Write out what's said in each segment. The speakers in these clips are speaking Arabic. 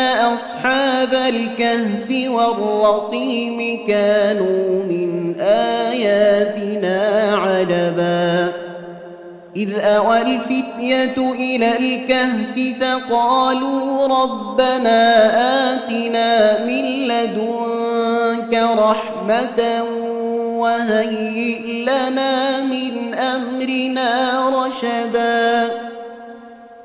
أصحاب الكهف والرقيم كانوا من آياتنا عجبا إذ أوى الفتية إلى الكهف فقالوا ربنا آتنا من لدنك رحمة وهيئ لنا من أمرنا رشداً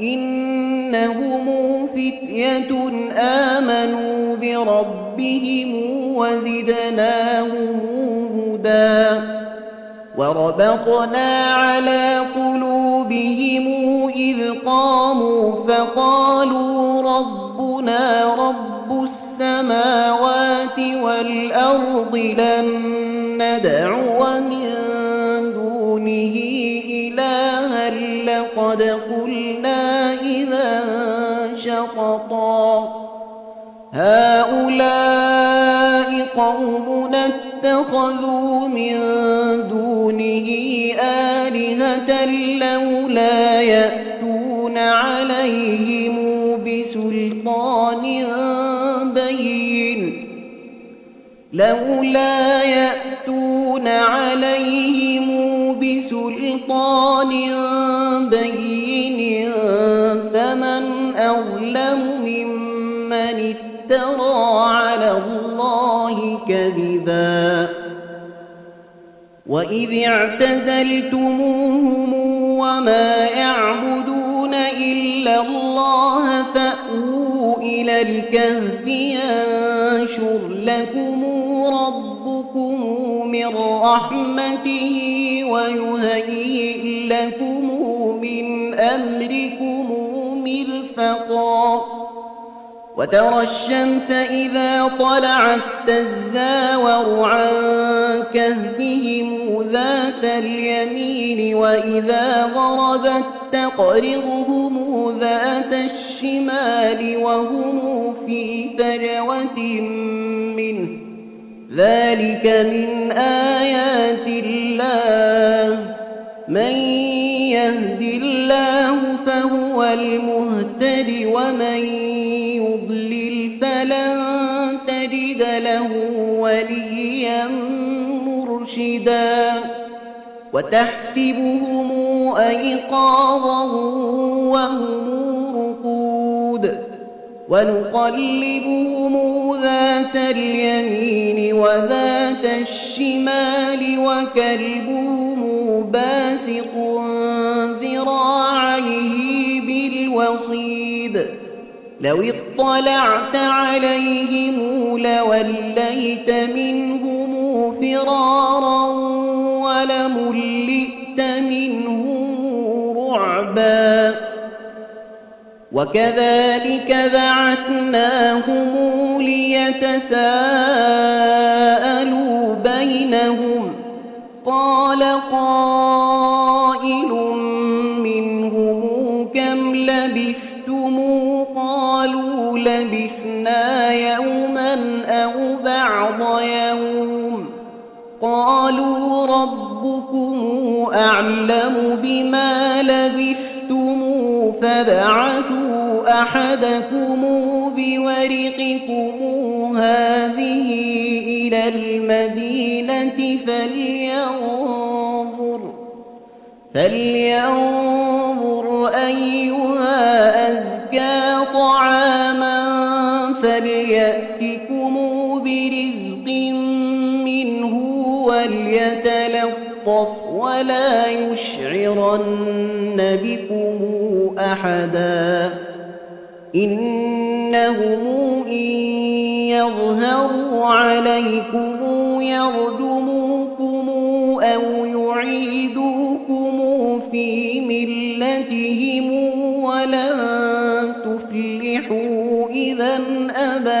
إنهم فتية آمنوا بربهم وزدناهم هدى وربطنا على قلوبهم إذ قاموا فقالوا ربنا رب السماوات والأرض لن ندعو من لقد قلنا إذا شططا. هؤلاء قومنا اتخذوا من دونه آلهة لولا يأتون عليهم بسلطان بين. لولا يأتون عليهم بسلطان بين فمن أظلم ممن افترى على الله كذبا وإذ اعتزلتموهم وما يعبدون إلا الله فأووا إلى الكهف ينشر لكم ربكم من رحمته ويهيئ لكم أمركم مرفقا وترى الشمس إذا طلعت تزاور عن كهفهم ذات اليمين وإذا غربت تقرضهم ذات الشمال وهم في فجوة منه. ذلك من آيات الله. من ومن يضلل فلن تجد له وليا مرشدا. وتحسبهم أيقاظا وهم رقود. ونقلبهم ذات اليمين وذات الشمال وكلبهم باسق ذراعيه بالوصيد. لو اطلعت عليهم لوليت منهم فرارا ولملئت منهم رعبا. وكذلك بعثناهم ليتساءلوا بينهم. قال قائل فلينظر أيها أزكى طعاما فليأتكم برزق منه وليتلطف ولا يشعرن بكم أحدا إنهم إن يظهروا عليكم يرجموكم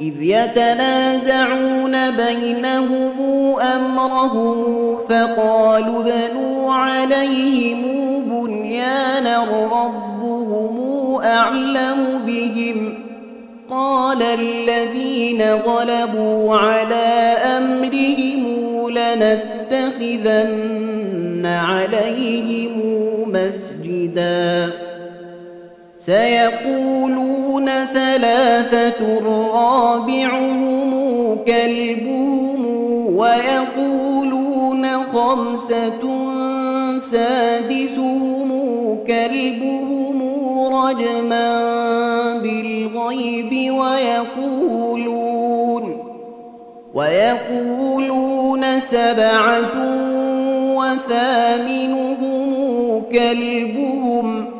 إذ يتنازعون بينهم أمرهم فقالوا بنوا عليهم بنيانا ربهم أعلم بهم. قال الذين غلبوا على أمرهم لنتخذن عليهم مسجدا. سيقولون ثلاثة رابعهم كلبهم ويقولون خمسة سادسهم كلبهم رجما بالغيب ويقولون ويقولون سبعة وثامنهم كلبهم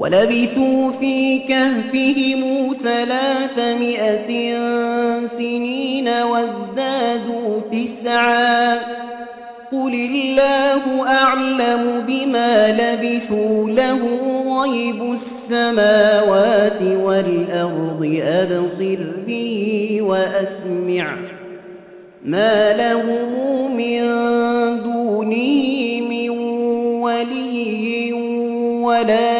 ولبثوا في كهفهم ثلاثمائة سنين وازدادوا تسعا. قل الله أعلم بما لبثوا له غيب السماوات والأرض أبصر به وأسمع. ما لهم من دونه من ولي ولا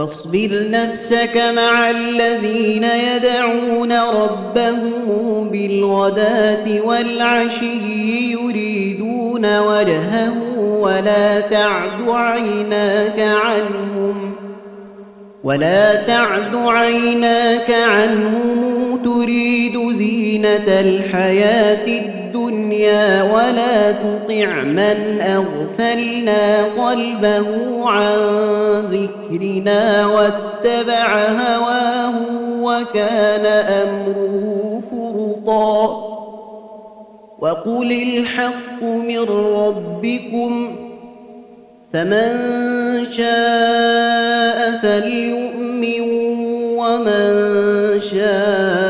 واصبر نفسك مع الذين يدعون ربهم بالغداة والعشي يريدون وجهه ولا تعد عيناك عنهم ولا تعد عيناك عنهم تريد زينة الحياة الدنيا ولا تطع من أغفلنا قلبه عن ذكرنا واتبع هواه وكان أمره فرطا. وقل الحق من ربكم فمن شاء فليؤمن ومن شاء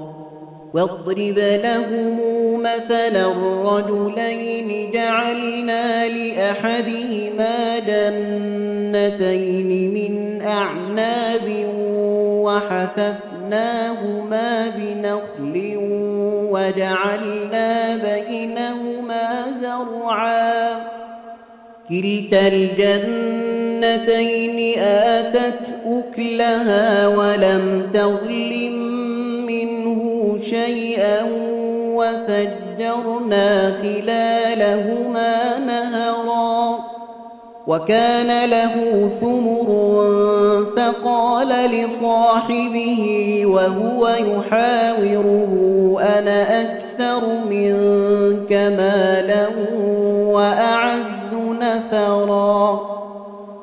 واضرب لهم مثلا الرجلين جعلنا لأحدهما جنتين من أعناب وحففناهما بنخل وجعلنا بينهما زرعا. كلتا الجنتين آتت أكلها ولم تظلم شيئا وفجرنا خلالهما نهرا وكان له ثمر فقال لصاحبه وهو يحاوره أنا أكثر منك مالا وأعز نفرا.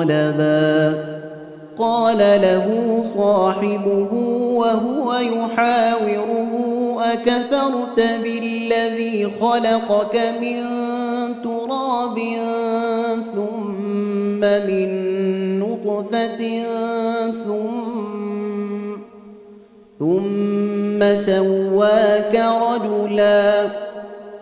منقلبا قال له صاحبه وهو يحاوره أكفرت بالذي خلقك من تراب ثم من نطفة ثم ثم سواك رجلا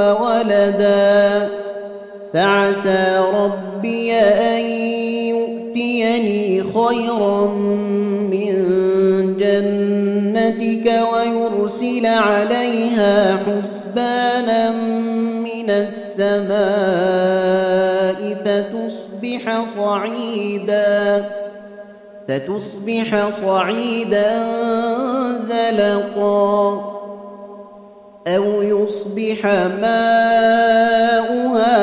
وولدا فعسى ربي أن يؤتيني خيرا من جنتك ويرسل عليها حسبانا من السماء فتصبح صعيدا فتصبح صعيدا زلقا أو يصبح ماؤها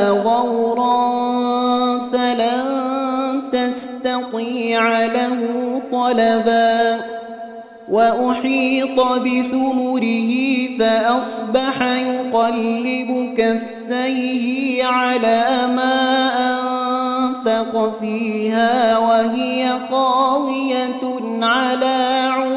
غورا فلن تستطيع له طلبا وأحيط بثمره فأصبح يقلب كفيه على ما أنفق فيها وهي خاوية على عروشها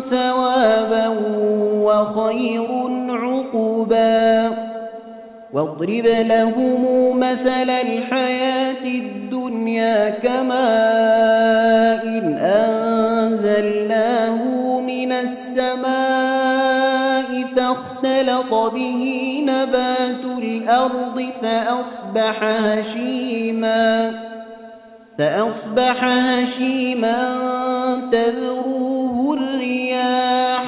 ثوابا وخير عقبا. واضرب لهم مثل الحياة الدنيا كماء إن أنزلناه من السماء فاختلط به نبات الأرض فأصبح هشيما. فأصبح هشيما تذروه الرياح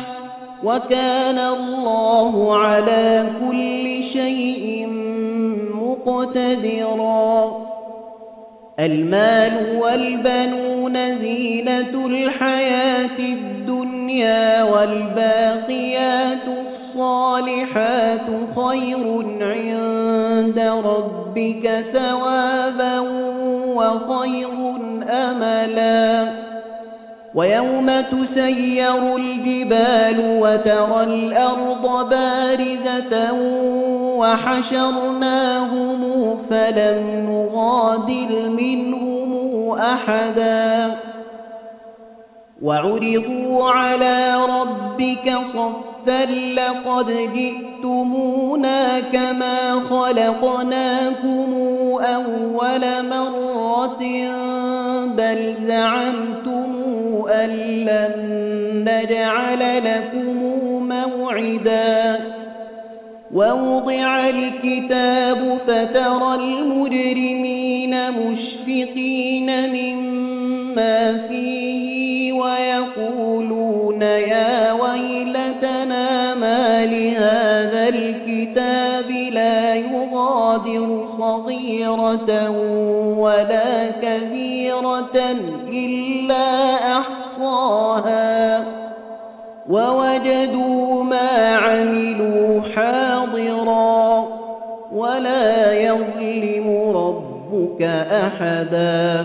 وكان الله على كل شيء مقتدرا. المال والبنون زينة الحياة الدنيا والباقيات الصالحات خير عند ربك ثوابا وخير أملا. ويوم تسير الجبال وترى الأرض بارزة وحشرناهم فلم نغادر منهم أحدا. وعرضوا على ربك صفا لقد جئتمونا كما خلقناكم أول مرة بل زعمتم أن لن نجعل لكم موعدا. ووضع الكتاب فترى المجرمين مشفقين مما فيه ويقولون يا ويلتنا ما لهذا الكتاب لا يغادر صغيرة ولا كبيرة إلا أحصاها. ووجدوا ما عملوا حاضرا ولا يظلم ربك أحدا.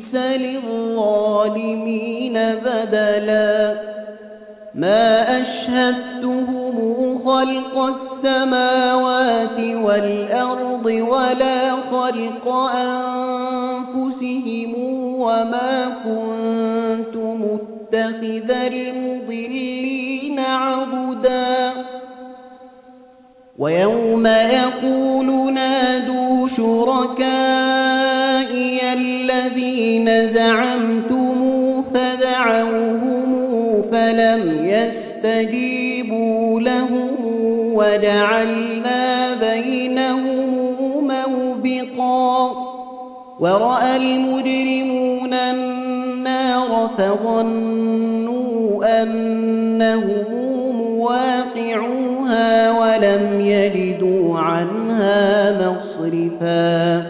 بئس للظالمين بدلا. ما أشهدتهم خلق السماوات والأرض ولا خلق أنفسهم وما كنت متخذ المضلين عضدا ويوم يقول نادوا شركائي زعمتم فدعوهم فلم يستجيبوا لهم وجعلنا بينهم موبقا ورأى المجرمون النار فظنوا أنهم مواقعوها ولم يجدوا عنها مصرفا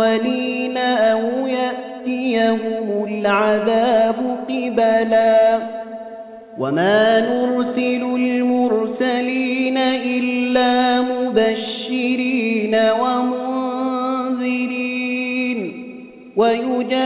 الأولين أو يأتيهم العذاب قبلا. وما نرسل المرسلين إلا مبشرين ومنذرين. ويجادل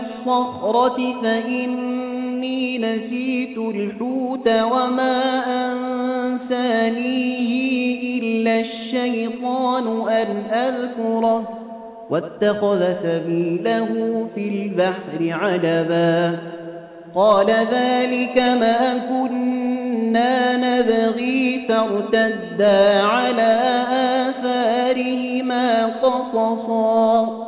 الصخرة فإني نسيت الحوت وما أنسانيه إلا الشيطان أن أذكره واتخذ سبيله في البحر عجبا قال ذلك ما كنا نبغي فارتدا على آثارهما قصصا.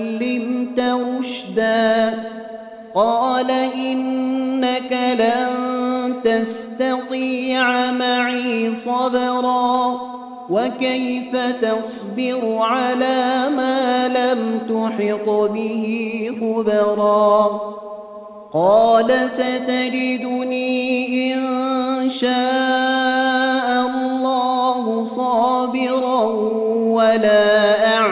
رشدا. قال إنك لن تستطيع معي صبرا. وكيف تصبر على ما لم تحط به خبرا؟ قال ستجدني إن شاء الله صابرا ولا أعصي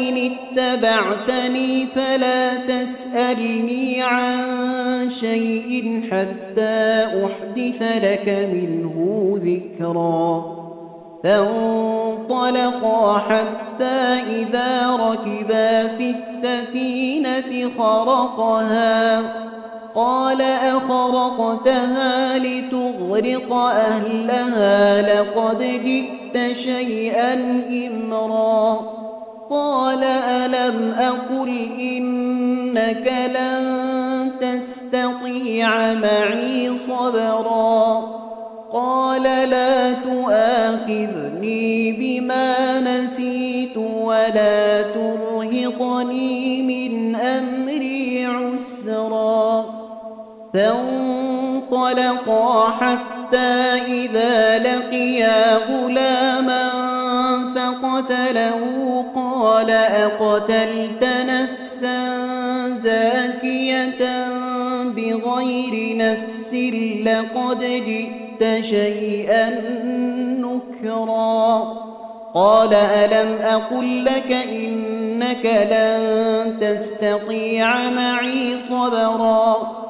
فإن اتبعتني فلا تسألني عن شيء حتى أحدث لك منه ذكرا. فانطلقا حتى إذا ركبا في السفينة خرقها. قال أخرقتها لتغرق أهلها. لقد جئت شيئا إمرا. قال ألم أقل إنك لن تستطيع معي صبرا قال لا تؤاخذني بما نسيت ولا ترهقني من أمري عسرا فانطلقا حتى إذا لقيا غلاما فقتله قال أقتلت نفسا زاكية بغير نفس لقد جئت شيئا نكرا. قال ألم أقل لك إنك لن تستطيع معي صبرا؟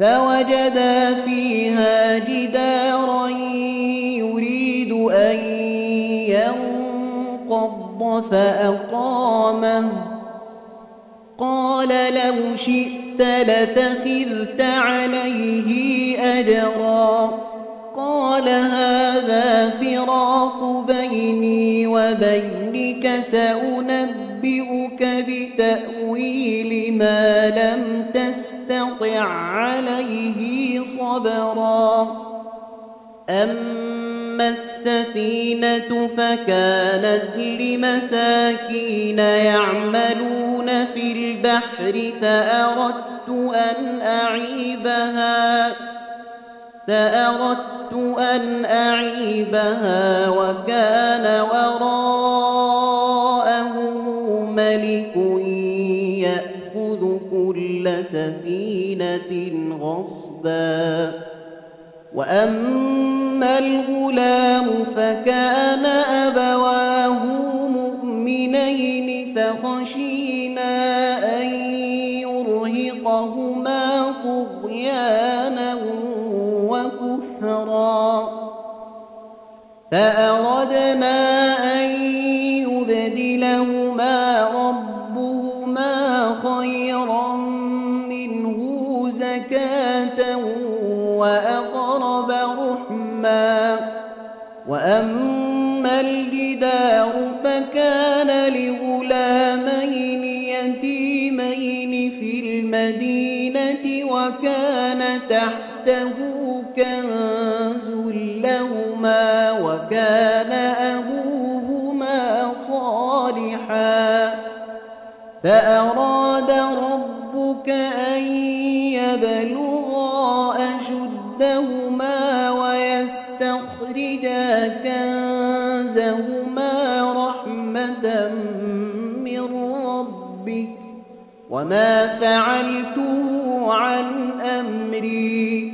فوجدا فيها جدارا يريد أن ينقض فأقامه. قال لو شئت لتخذت عليه أجرا. قال هذا فراق بيني وبينك سأنبئك بتأويل ما لم عليه صبرا. أما السفينة فكانت لمساكين يعملون في البحر فأردت أن أعيبها فأردت أن أعيبها وكان وراءهم ملك يأخذ كل سفينة غصبا وأما الغلام فكان أبواه مؤمنين فخشينا أن يرهقهما طغيانا وكفرا فأردنا تحته كنز لهما وكان أبوهما صالحا فأراد ربك أن يبلغا أشدهما ويستخرجا كنزهما رحمة من ربك وما فعلته عن أمري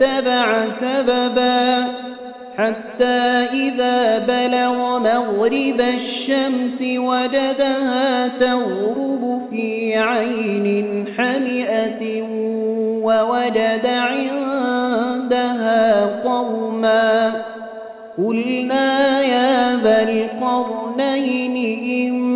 فاتبع سببا حتى إذا بلغ مغرب الشمس وجدها تغرب في عين حمئة ووجد عندها قوما قلنا يا ذا القرنين إما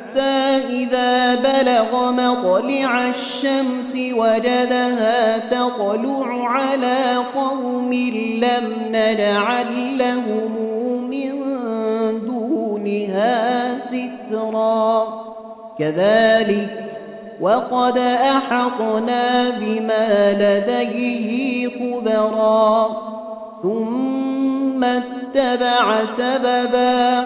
بلغ مطلع الشمس وجدها تطلع على قوم لم نجعل لهم من دونها سترا. كذلك وقد أحطنا بما لديه خبرا ثم اتبع سببا.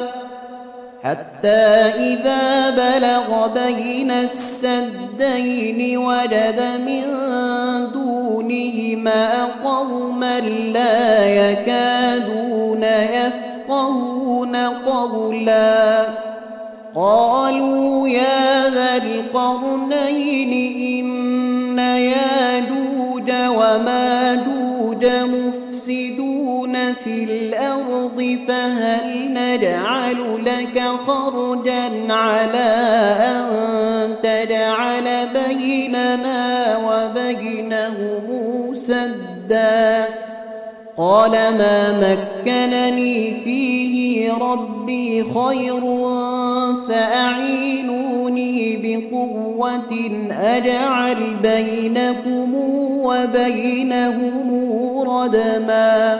حتى إذا بلغ بين السدين وجد من دونهما قوما لا يكادون يفقهون قولا. قالوا يا ذا القرنين إن ياجوج وماجوج مفسدون في الأرض فهل نجعل لك خرجا على أن تجعل بيننا وبينهم سدا؟ قال ما مكنني فيه ربي خير فأعينوني بقوة أجعل بينكم وبينهم ردما.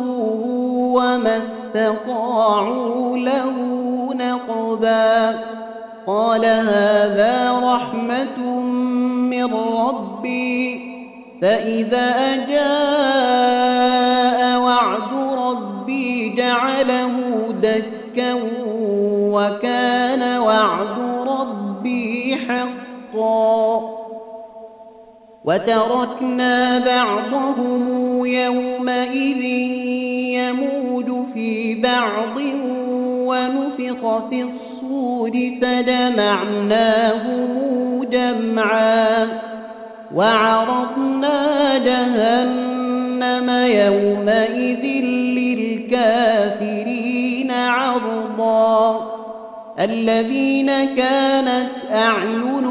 وما استطاعوا له نقبا. قال هذا رحمة من ربي. فإذا جاء وعد ربي جعله دكا وكان وعد ربي حقا. وتركنا بعضهم يومئذ يموج في بعض ونفخ في الصور فجمعناهم جمعا وعرضنا جهنم يومئذ للكافرين عرضا. الذين كانت أعينهم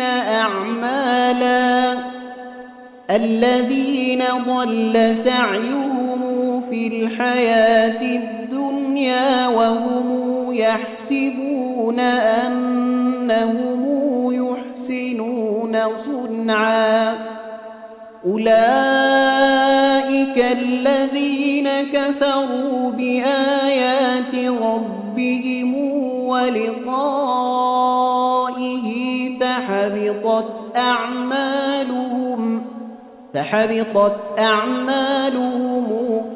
أعمالا. الذين ضل سعيهم في الحياة الدنيا وهم يحسبون أنهم يحسنون صنعا. أولئك الذين كفروا بآيات ربهم ولقائه فحبطت أعمالهم فحبطت أعمالهم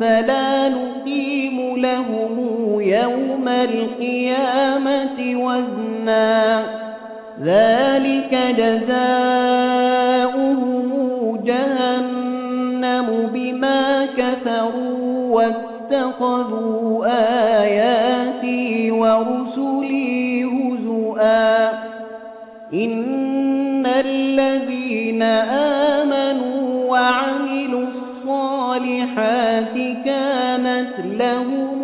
فلا نقيم لهم يوم القيامة وزنا. ذلك جزاؤهم جهنم بما كفروا واتخذوا آياتي ورسلي هزؤا. آمنوا وعملوا الصالحات كانت لهم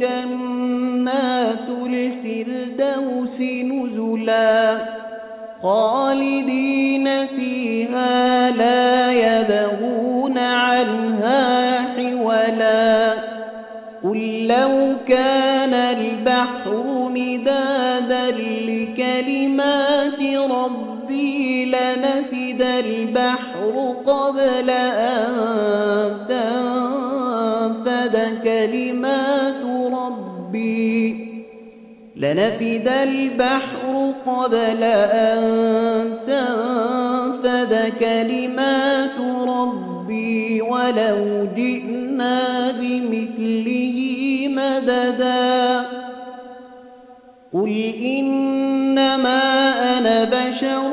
جنات الفردوس نزلا خالدين فيها لا يبغون عنها حولا قل لو كان البحر مدادا لكلمات ربي لنفد البحر قبل أن تنفد كلمات ربي. لنفد البحر قبل أن تنفد كلمات ربي. ولو جئنا بمثله مددا. قل إنما أنا بشر